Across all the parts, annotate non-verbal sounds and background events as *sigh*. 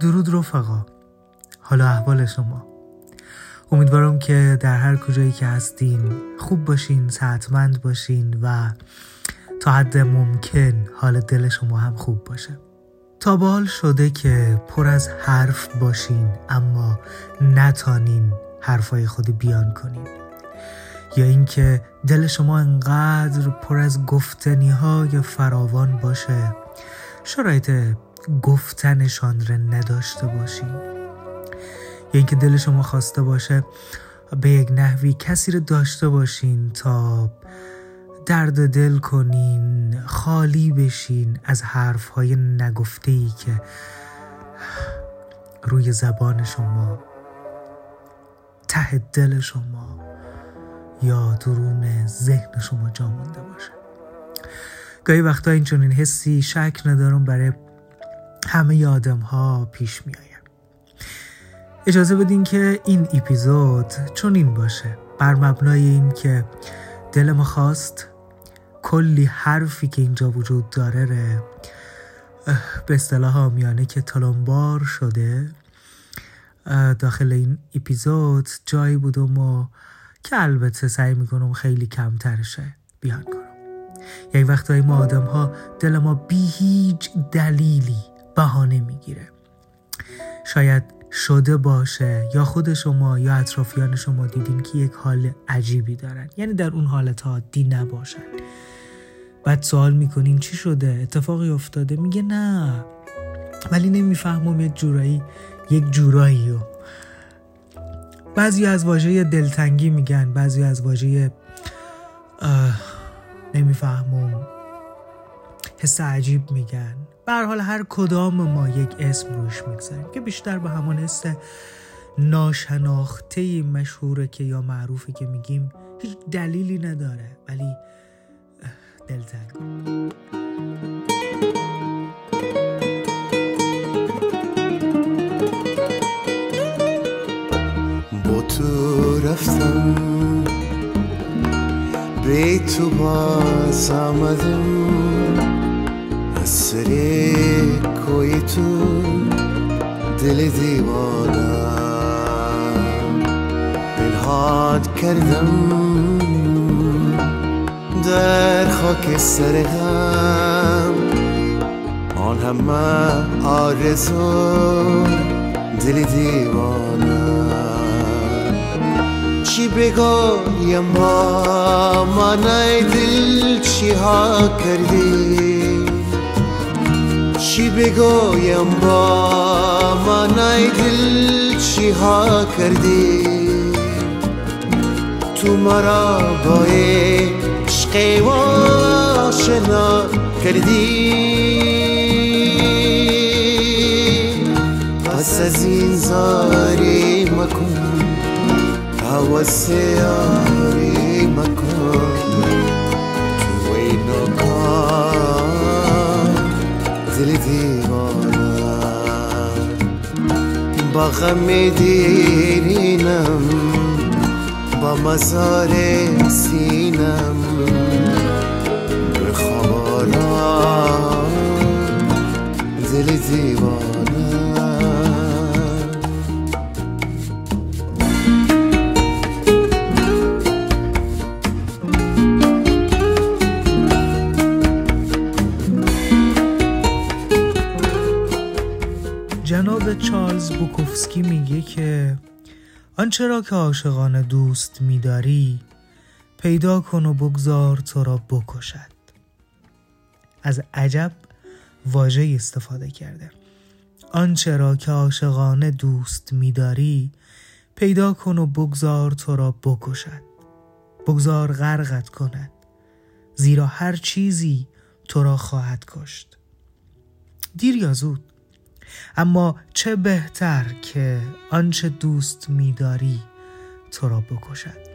درود رفقا. حالا احوال شما. امیدوارم که در هر کجایی که هستین خوب باشین صحتمند باشین و تا حد ممکن حال دل شما هم خوب باشه. تا بال شده که پر از حرف باشین اما نتانین حرفای خود بیان کنین. یا اینکه دل شما انقدر پر از گفتنی های فراوان باشه شرایط گفتنشان را نداشته باشین یا اینکه دل شما خواسته باشه به یک نحوی کسی رو داشته باشین تا درد دل کنین خالی بشین از حرف های نگفته ای که روی زبان شما ته دل شما. یا درون ذهن شما جا مونده باشه. گاهی وقتا این چنین حسی شک ندارم برای همه آدم ها پیش می اجازه بدین که این اپیزود چون این باشه. بر مبنای این که دل ما خواست کلی حرفی که اینجا وجود داره ره به اصطلاح آمیانه که تلمبار شده داخل این اپیزود جایی بودم و که البته سعی می‌کنم خیلی کمترشه بیان کنم. یک وقتایی ما آدم ها دل ما بی هیچ دلیلی بهانه می‌گیره. شاید شده باشه یا خود شما یا اطرافیان شما دیدین که یک حال عجیبی دارن. یعنی در اون حالت عادی نباشن. بعد سوال می‌کنین چی شده؟ اتفاقی افتاده؟ میگه نه. ولی نمی‌فهمم یک جورایی یک جورایی و بعضی از واژه دلتنگی میگن بعضی از واژه نمی‌فهمم. حس عجیب میگن. به حال هر کدام ما یک اسم روش می‌گذاریم که بیشتر به همون حس ناشناخته مشهوره که یا معروفی که میگیم هیچ دلیلی نداره ولی دلتنگ. رفتم. به تو باز آمدم. سر کوی تو دل دیوانم پنهاد کردم. در خاک سر غم آن همه آرزو دل دیوانم چی بگویم من دل چی ها کردی چی بگویم با من ای دل چی ها کردی تو مرا با عشق و آشنا کردی. پس از این زاری مکن. حوث یاری مکن. دل دیوانم با غم دیرینم با مزار سینم. به دل دیوانم چارلز بوکوفسکی میگه که آنچه را که عاشقانه دوست میداری پیدا کن و بگذار تو را بکشد. از عجب واژه استفاده کرده. آنچه را که عاشقانه دوست میداری پیدا کن و بگذار تو را بکشد. بگذار غرقت کند زیرا هر چیزی تو را خواهد کشت. دیر یا زود اما چه بهتر که آنچه دوست میداری تو را بکشد.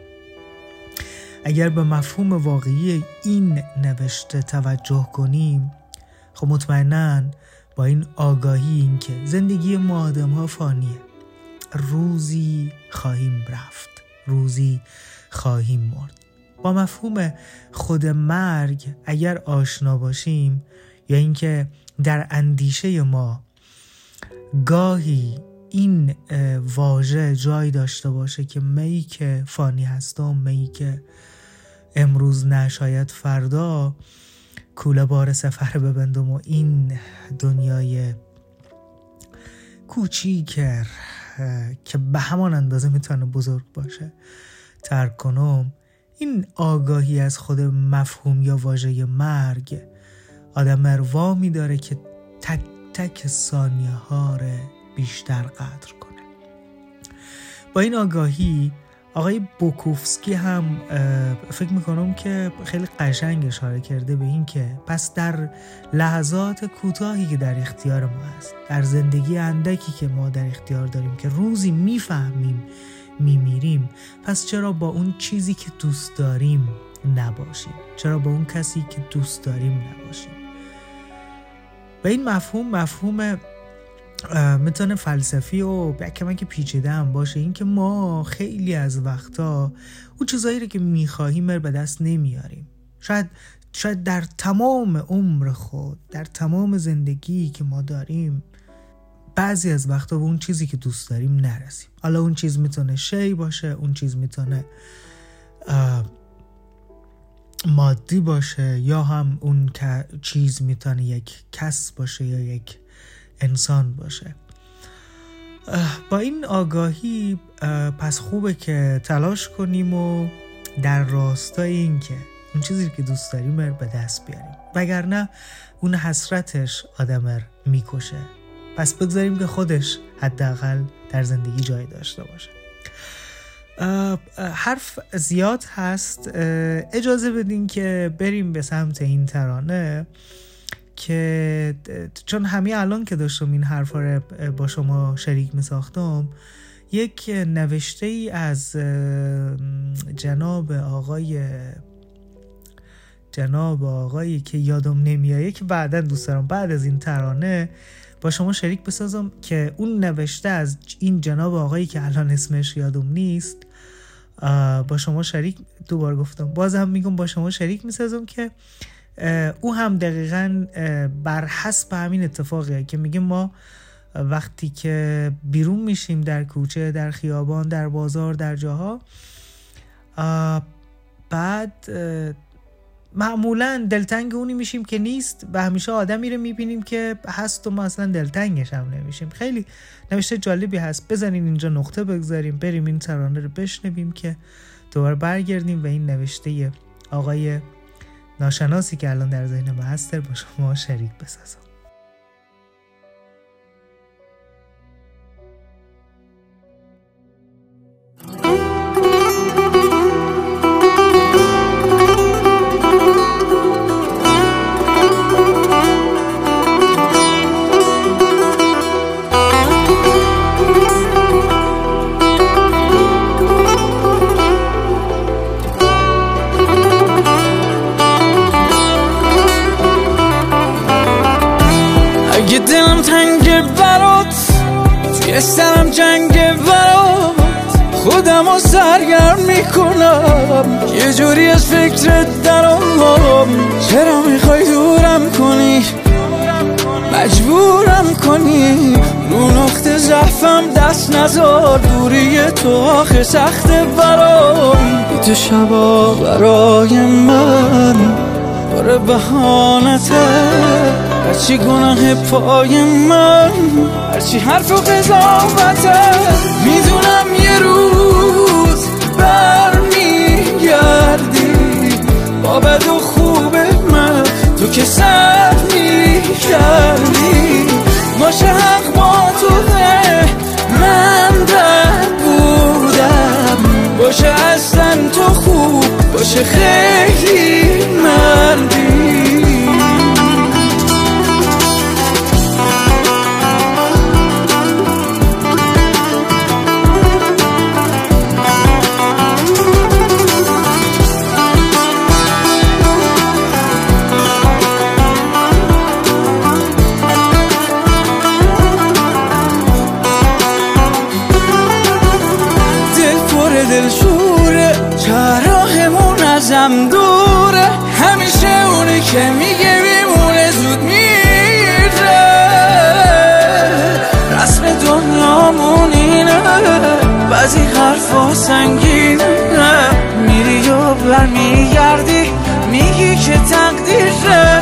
اگر به مفهوم واقعی این نوشته توجه کنیم خب مطمئنا با این آگاهی این که زندگی ما آدم ها فانیه. روزی خواهیم رفت روزی خواهیم مرد. با مفهوم خود مرگ اگر آشنا باشیم یا اینکه در اندیشه ما گاهی این واژه جای داشته باشه که می که فانی هستم می که امروز نشاید فردا کوله بار سفر ببندم و این دنیای کوچیکر که به همان اندازه می‌تونه بزرگ باشه ترک کنم. این آگاهی از خود مفهوم یا واژه مرگ آدم وا میداره که تک تک ثانیه ها بیشتر قدر کنه با این آگاهی آقای بوکوفسکی هم فکر می‌کنم که خیلی قشنگ اشاره کرده به این که پس در لحظات کوتاهی که در اختیار ما هست در زندگی اندکی که ما در اختیار داریم که روزی می‌فهمیم میمیریم پس چرا با اون چیزی که دوست داریم نباشیم؟ چرا با اون کسی که دوست داریم نباشیم؟ به این مفهوم مفهوم می‌تونه فلسفی و کمان که پیچیده هم باشه. اینکه ما خیلی از وقتا اون چیزایی رو که می‌خواهیم به دست نمیاریم. شاید شاید در تمام عمر خود در تمام زندگی که ما داریم بعضی از وقتا به اون چیزی که دوست داریم نرسیم. حالا اون چیز می‌تونه شی باشه اون چیز می‌تونه مادی باشه یا هم اون چیز می‌تونه یک کس باشه یا یک انسان باشه. با این آگاهی پس خوبه که تلاش کنیم و در راستای این که اون چیزی که دوست داریم به دست بیاریم. وگرنه اون حسرتش آدم می‌کشه. پس بگذاریم که خودش حداقل در زندگی جای داشته باشه. حرف زیاد هست اجازه بدین که بریم به سمت این ترانه که چون همین الان که داشتم این حرفا رو با شما شریک می ساختم یک نوشته ای از جناب آقای جناب آقایی که یادم نمیایه که بعدا دوست دارم بعد از این ترانه با شما شریک بسازم که اون نوشته از این جناب آقایی که الان اسمش یادم نیست با شما شریک دوبار گفتم. بازم میگم با شما شریک می‌سازم که او هم دقیقا بر حسب همین اتفاقه که میگه ما وقتی که بیرون میشیم در کوچه در خیابان در بازار در جاها بعد معمولا دلتنگ اونی میشیم که نیست و همیشه آدمی رو می‌بینیم که هست و ما اصلا دلتنگش هم نمیشیم. خیلی نوشته جالبی هست. بزنین اینجا نقطه بگذاریم بریم این ترانه رو بشنویم که دوباره برگردیم و این نوشته آقای ناشناسی که الان در ذهن ما هست با شما شریک بسازم. یه جوری از فکرت درام چرا می‌خوای دورم کنی؟ مجبورم کنی. رو نقطه زحفم دست نزار. دوری تو آخه سخت برام. تو شبا برای من باره بهانته. هرچی گناه پای من. هرچی حرف و قضاوته می‌دونم یه روز برمیگردی. با بد و خوب من تو که سر می‌کردی. باشه حق با تو من بد بودم. باشه اصلا تو خوب باشه خیلی سنگینه. میری و برمیگردی میگی که تقدیره.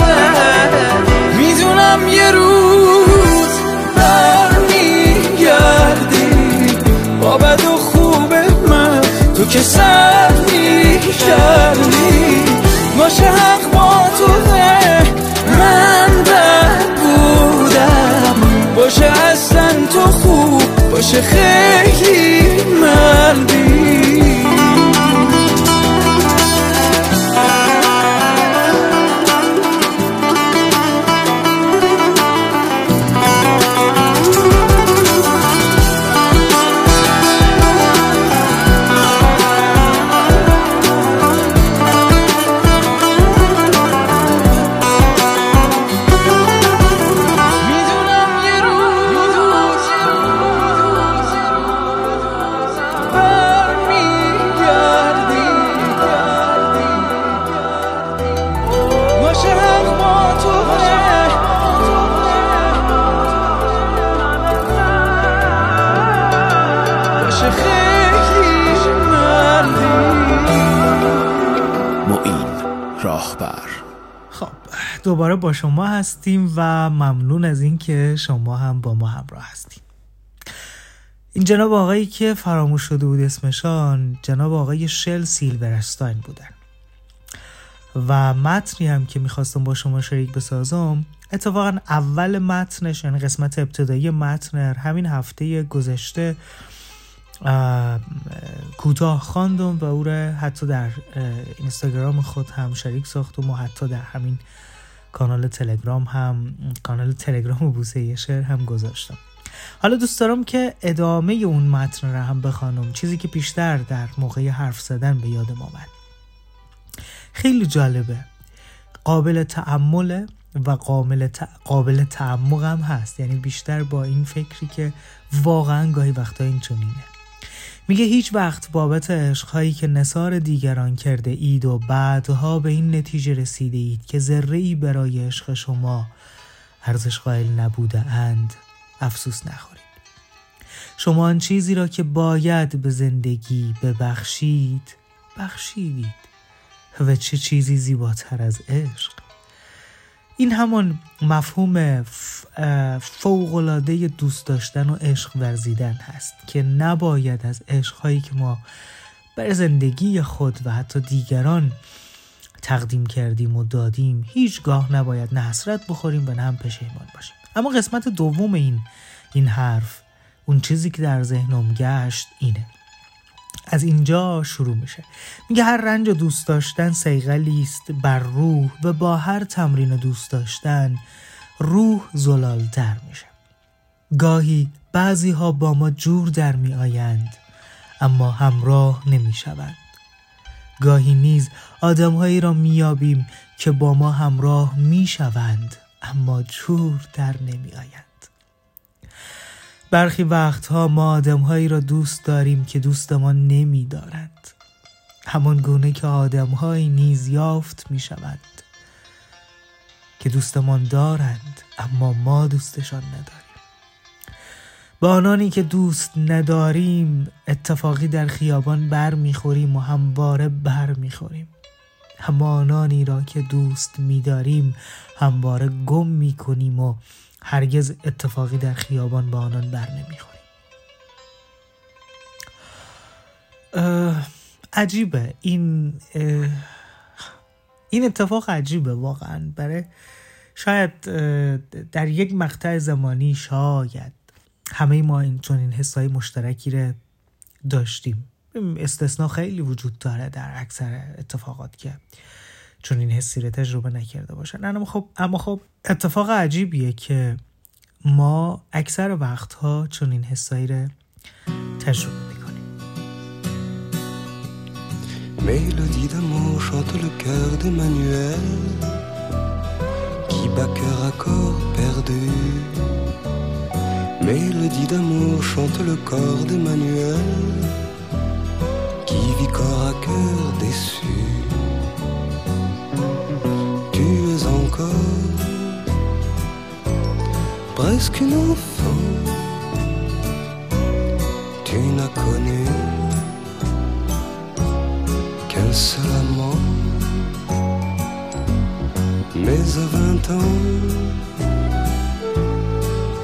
می‌دونم یه روز برمیگردی. با بد و خوبه من تو که سر می‌کردی. باشه حق با تو من بد بودم. باشه اصلا تو خوب باشه خیلی دوباره با شما هستیم و ممنون از اینکه شما هم با ما همراه هستیم. این جناب آقایی که فراموش شده بود اسمشان جناب آقای شل سیلورستاین بودن. و متنی هم که می‌خواستم با شما شریک بسازم اتفاقا اول متنش یعنی قسمت ابتدایی متن همین هفته گذشته اه، کوتاه خواندم و او را حتی در اینستاگرام خود هم شریک ساختم و حتی در همین کانال تلگرام هم کانال تلگرام بوسه شعر هم گذاشتم. حالا دوست دارم که ادامه اون متن را هم بخوانم چیزی که بیشتر در موقع حرف زدن به یادم آمد. خیلی جالبه. قابل تعمله و قابل, ت... قابل تعمق هم هست یعنی بیشتر با این فکری که واقعا گاهی وقتا این چونینه میگه هیچ وقت بابت عشقهایی که نصار دیگران کرده اید و بعدها به این نتیجه رسیده اید که ذره ای برای عشق شما ارزش قائل نبوده اند افسوس نخورید. شما آن چیزی را که باید به زندگی ببخشید بخشیدید. و چه چیزی زیباتر از عشق؟ این همان مفهوم ف- اه، فوق‌العاده دوست داشتن و عشق ورزیدن هست که نباید از عشقهایی که ما بر زندگی خود و حتی دیگران تقدیم کردیم و دادیم هیچگاه نباید نه حسرت بخوریم و نه هم پشیمان باشیم. اما قسمت دوم این این حرف اون چیزی که در ذهنم گشت اینه. از اینجا شروع میشه. میگه هر رنج و دوست داشتن سیغلی است بر روح و با هر تمرین دوست داشتن روح زلالتر میشه. گاهی بعضی ها با ما جور در می آیند اما همراه نمی شوند گاهی نیز آدمهایی را میابیم که با ما همراه می شوند اما جور در نمی آیند برخی وقتها ما آدمهایی را دوست داریم که دوستمان نمی دارند همان گونه که آدمهایی نیز یافت می شوند که دوستمان دارند اما ما دوستشان نداریم. با آنانی که دوست نداریم اتفاقی در خیابان بر می‌خوریم و همواره بر می‌خوریم اما آنانی را که دوست میداریم همواره گم می‌کنیم و هرگز اتفاقی در خیابان با آنان بر نمی‌خوریم. عجیبه. این این اتفاق عجیبه واقعا. برای شاید در یک مقطع زمانی شاید همه ما این چون این حسای مشترکی رو داشتیم. استثناء خیلی وجود داره در اکثر اتفاقات که چون این حسی رو تجربه نکرده باشن اما خب اما خب اتفاق عجیبیه که ما اکثر وقتها چون این حسایی رو تجربه می‌کنیم Mélodie d'amour chante le cœur d'Emmanuel qui bat cœur à corps perdu. Mélodie d'amour chante le corps d'Emmanuel qui vit. presque une enfant. Tu n'as connu qu'un seul amant, mais à vingt ans,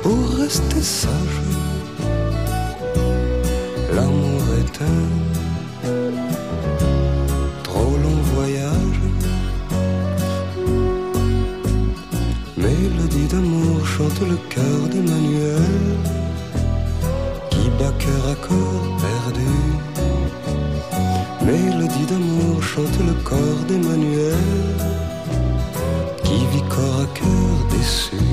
pour rester sage. Chante le cœur d'Emmanuel qui bat cœur à corps perdu. Mélodie d'amour chante le corps d'Emmanuel qui vit corps à cœur déçu.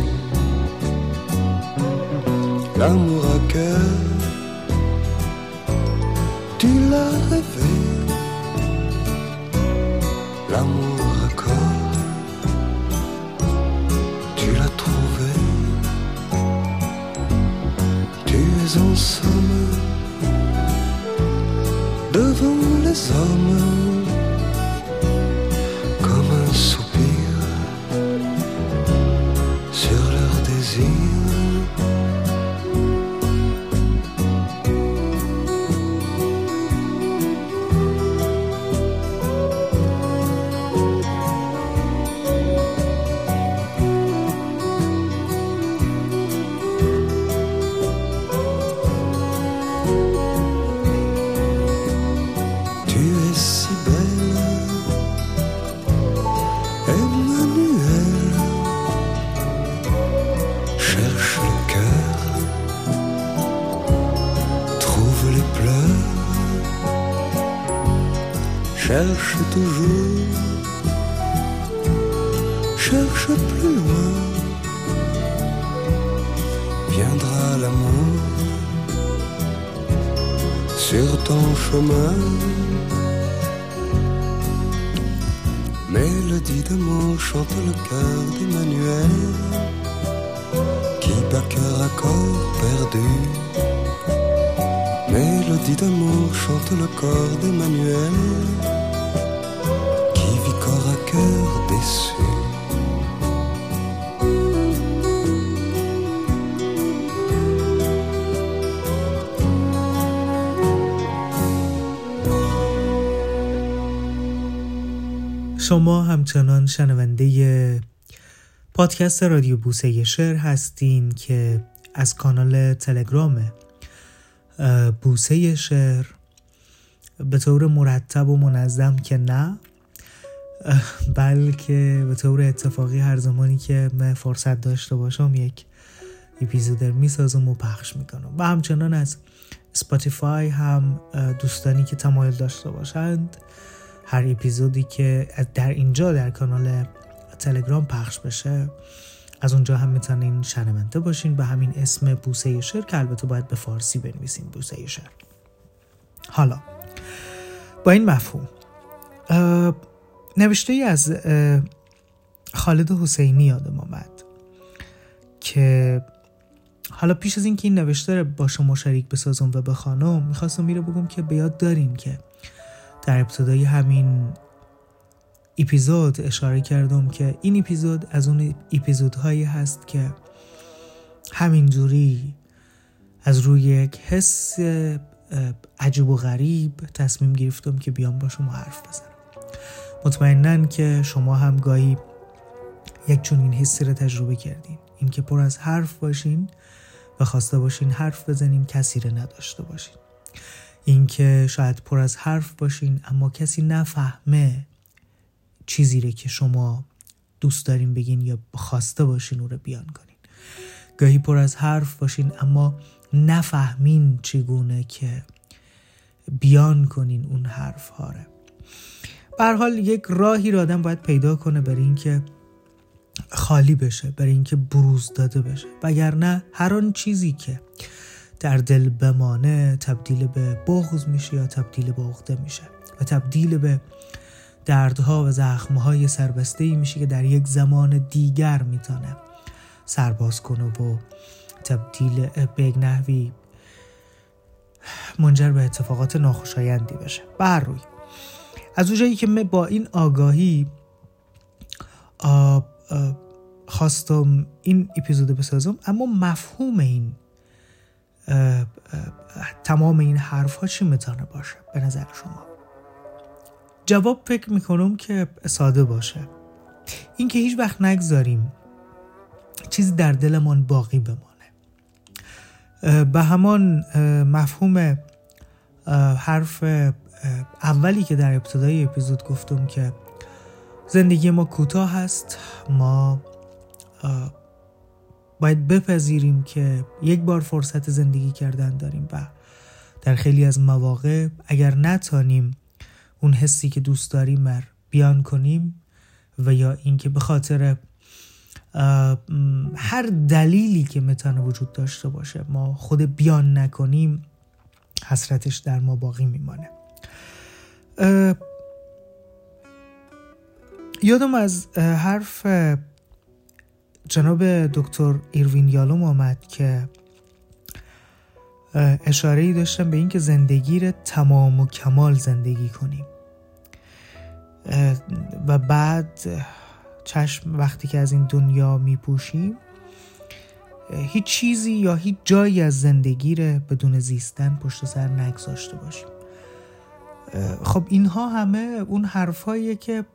L'amour à cœur, Cherche toujours, cherche plus loin. Viendra l'amour sur ton chemin. Mélodie d'amour chante le cœur d'Emmanuel qui bat cœur à corps perdu. Mélodie d'amour chante le corps d'Emmanuel شما همچنان شنونده پادکست رادیو بوسه شعر هستین که از کانال تلگرام بوسه شعر به طور مرتب و منظم که نه بلکه به طور اتفاقی هر زمانی که من فرصت داشته باشم یک اپیزود می‌سازم و پخش می‌کنم. و همچنان از سپاتیفای هم دوستانی که تمایل داشته باشند هر اپیزودی که در اینجا در کانال تلگرام پخش بشه از اونجا هم می‌تونین شنونده باشین. به همین اسم بوسه شعر که البته باید به فارسی بنویسین بوسه شعر. حالا با این مفهوم نوشته ای از خالد حسینی یادم آمد که حالا پیش از اینکه این نوشته رو با شما شریک بسازم و بخوانم می‌خواستم میره بگم که به یاد دارین که در ابتدای همین اپیزود اشاره کردم که این اپیزود از اون اپیزودهایی هست که همینجوری از روی یک حس اه، عجیب و غریب تصمیم گرفتم که بیام با شما حرف بزنم. مطمئنا که شما هم گاهی یک چنین حسی رو تجربه کردین. اینکه پر از حرف باشین و خواسته باشین حرف بزنین کسی رو نداشته باشین. اینکه شاید پر از حرف باشین اما کسی نفهمه چیزی رو که شما دوست دارین بگین یا خواسته باشین او رو بیان کنین. گاهی پر از حرف باشین اما نفهمین چگونه که بیان کنین اون حرف ها رو. به هر حال یک راهی رو آدم باید پیدا کنه برای اینکه خالی بشه برای اینکه بروز داده بشه. وگرنه هر آن چیزی که در دل بمانه تبدیل به بغض میشه یا تبدیل به عقده میشه و تبدیل به دردها و زخمهای سربسته میشه که در یک زمان دیگر می‌تونه سرباز کنه و تبدیل به یک نحوی منجر به اتفاقات ناخوشایندی بشه. به هر روی از اونجایی که من با این آگاهی آ، آ، خواستم این اپیزود بسازم اما مفهوم این تمام این حرف ها چی می‌تونه باشه به نظر شما؟ جواب فکر می‌کنم که ساده باشه. اینکه هیچ وقت نگذاریم چیزی در دلمان باقی بمانه. به همان مفهوم حرف اولی که در ابتدای اپیزود گفتم که زندگی ما کوتاه هست ما باید بپذیریم که یک بار فرصت زندگی کردن داریم و در خیلی از مواقع اگر نتانیم اون حسی که دوست داریم بر بیان کنیم و یا اینکه به خاطر هر دلیلی که می‌تونه وجود داشته باشه ما خود بیان نکنیم حسرتش در ما باقی میمانه. یادم از حرف جناب دکتر ایروین یالوم آمد که اشاره ای داشتم به اینکه زندگی رو تمام و کمال زندگی کنیم. و بعد چشم وقتی که از این دنیا میپوشیم هیچ چیزی یا هیچ جایی از زندگی رو بدون زیستن پشت سر نگذاشته باشیم. خب اینها همه اون حرفاییه که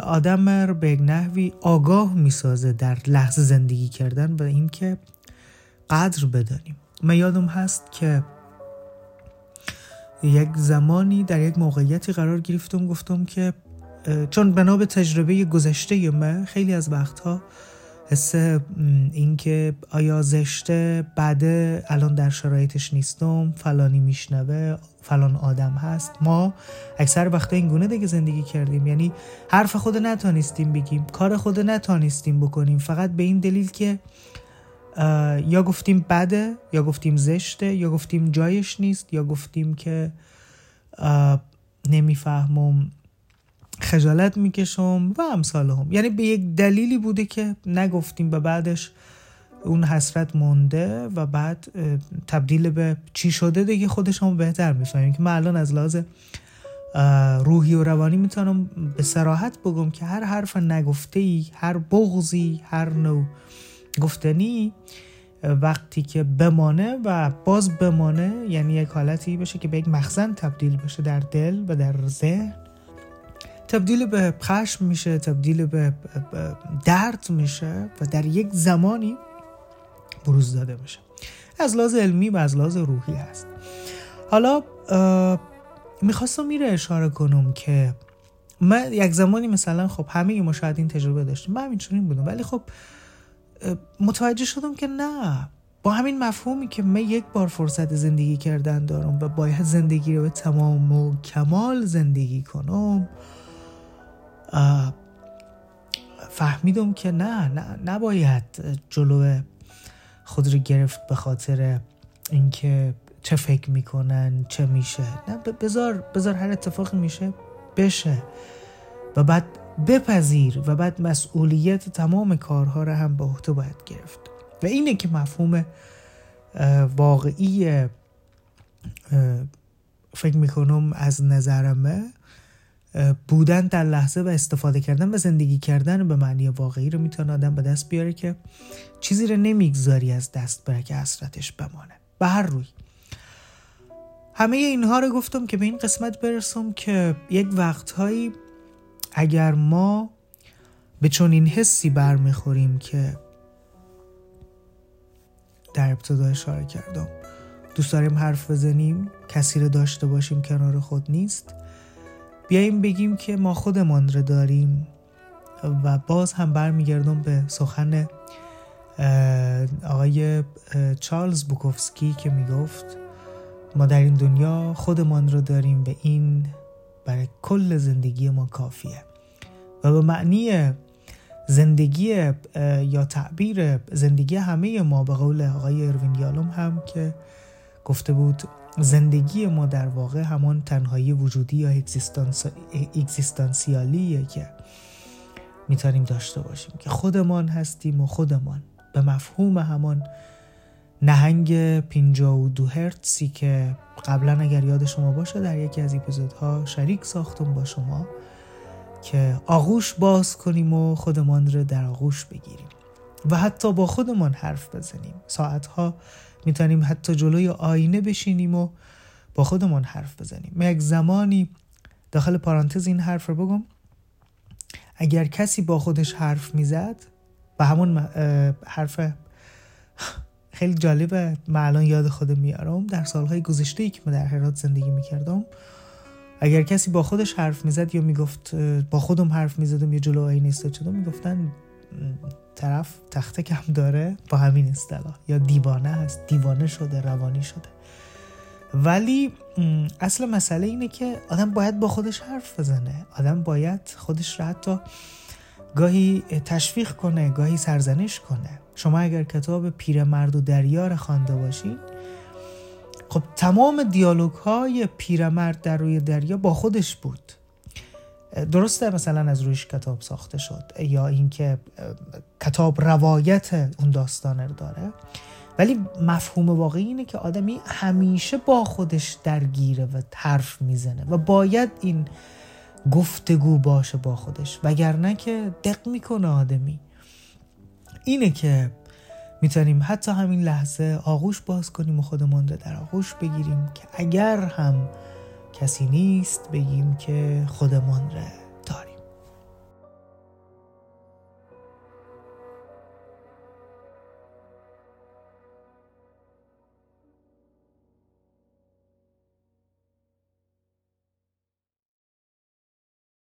آدم رو به نحوی آگاه می‌سازه در لحظه زندگی کردن و اینکه قدر بدانیم. من یادم هست که یک زمانی در یک موقعیتی قرار گرفتم گفتم که چون بنا به تجربه گذشته من خیلی از وقتها حس اینکه آیا زشته بعده الان در شرایطش نیستم فلانی میشنوه فلان آدم هست. ما اکثر وقتا این گونه دیگه زندگی کردیم. یعنی حرف خود نتانستیم بگیم کار خود نتانستیم بکنیم. فقط به این دلیل که یا گفتیم بده یا گفتیم زشته یا گفتیم جایش نیست یا گفتیم که نمی‌فهمم. خجالت می‌کشم و امثال هم. یعنی به یک دلیلی بوده که نگفتیم و بعدش اون حسرت مونده و بعد تبدیل به چی شده دیگه خودش هم بهتر می‌فهمیم که من الان از لحاظ روحی و روانی می‌تونم به سراحت بگم که هر حرف نگفته ای هر بغزی هر نوع گفتنی وقتی که بمانه و باز بمانه یعنی یک حالتی بشه که به یک مخزن تبدیل بشه در دل و در ذهن. تبدیل به خشم میشه تبدیل به درد میشه و در یک زمانی بروز داده میشه. از لحاظ علمی و از لحاظ روحی هست. حالا می‌خواستم میره اشاره کنم که من یک زمانی مثلا خب همه ما شاید این تجربه داشتیم من همین بودم ولی خب متوجه شدم که نه. با همین مفهومی که من یک بار فرصت زندگی کردن دارم و باید زندگی رو به تمام و کمال زندگی کنم. فهمیدم که نه, نه نباید جلو خود رو گرفت به خاطر اینکه چه فکر می‌کنن چه میشه. نه بذار بذار هر اتفاقی میشه بشه و بعد بپذیر و بعد مسئولیت تمام کارها رو هم به عهده باید گرفت. و اینه که مفهوم واقعی فکر می‌کنم از نظرمه بودن در لحظه و استفاده کردن و زندگی کردن به معنی واقعی رو می‌تونه آدم به دست بیاره که چیزی رو نمی‌گذاری از دست بره که حسرتش بمانه. به هر روی. همه اینها رو گفتم که به این قسمت برسم که یک وقتهایی اگر ما به چون این حسی برمیخوریم که در ابتدا اشاره کردم. دوست داریم حرف بزنیم؟ کسی رو داشته باشیم کنار خود نیست؟ بیاییم بگیم که ما خودمان رو داریم و باز هم برمیگردم به سخن آقای چارلز بوکوفسکی که می‌گفت ما در این دنیا خودمان رو داریم و این برای کل زندگی ما کافیه. و به معنی زندگی یا تعبیر زندگی همه ما به قول آقای اروین یالوم هم که گفته بود زندگی ما در واقع همان تنهایی وجودی یا اگزیستانسیالیه که می‌تونیم داشته باشیم که خودمان هستیم و خودمان. به مفهوم همان نهنگ 52 هرتسی که قبلا اگر یاد شما باشه در یکی از اپیزودها شریک ساختم با شما که آغوش باز کنیم و خودمان رو در آغوش بگیریم. و حتی با خودمان حرف بزنیم. ساعتها می‌تونیم حتی جلوی آینه بشینیم و با خودمان حرف بزنیم. من یک زمانی داخل پارانتز این حرف رو بگم. اگر کسی با خودش حرف می‌زد و همون حرف *laughs* خیلی جالبه من الان یاد خودم میارم در سالهای گذشته ای که من در هرات زندگی می‌کردم اگر کسی با خودش حرف می‌زد یا می‌گفت با خودم حرف می‌زدم یا جلو این ایستاد شدم می‌گفتن طرف تخته کم داره با همین اصطلاح. یا دیوانه هست. دیوانه شده روانی شده. ولی اصل مسئله اینه که آدم باید با خودش حرف بزنه. آدم باید خودش را حتی گاهی تشویق کنه گاهی سرزنش کنه. شما اگر کتاب پیرمرد و دریار خوانده باشید خب تمام دیالوگ های پیرمرد در روی دریا با خودش بود. درسته مثلا از رویش کتاب ساخته شد یا اینکه کتاب روایت اون داستانه رو داره. ولی مفهوم واقعی اینه که آدمی همیشه با خودش درگیره و حرف می‌زنه و باید این گفتگو باشه با خودش. وگرنه که دق می‌کنه آدمی. اینه که می‌تونیم حتی همین لحظه آغوش باز کنیم و خودمون رو در آغوش بگیریم که اگر هم کسی نیست بگیم که خودمون ره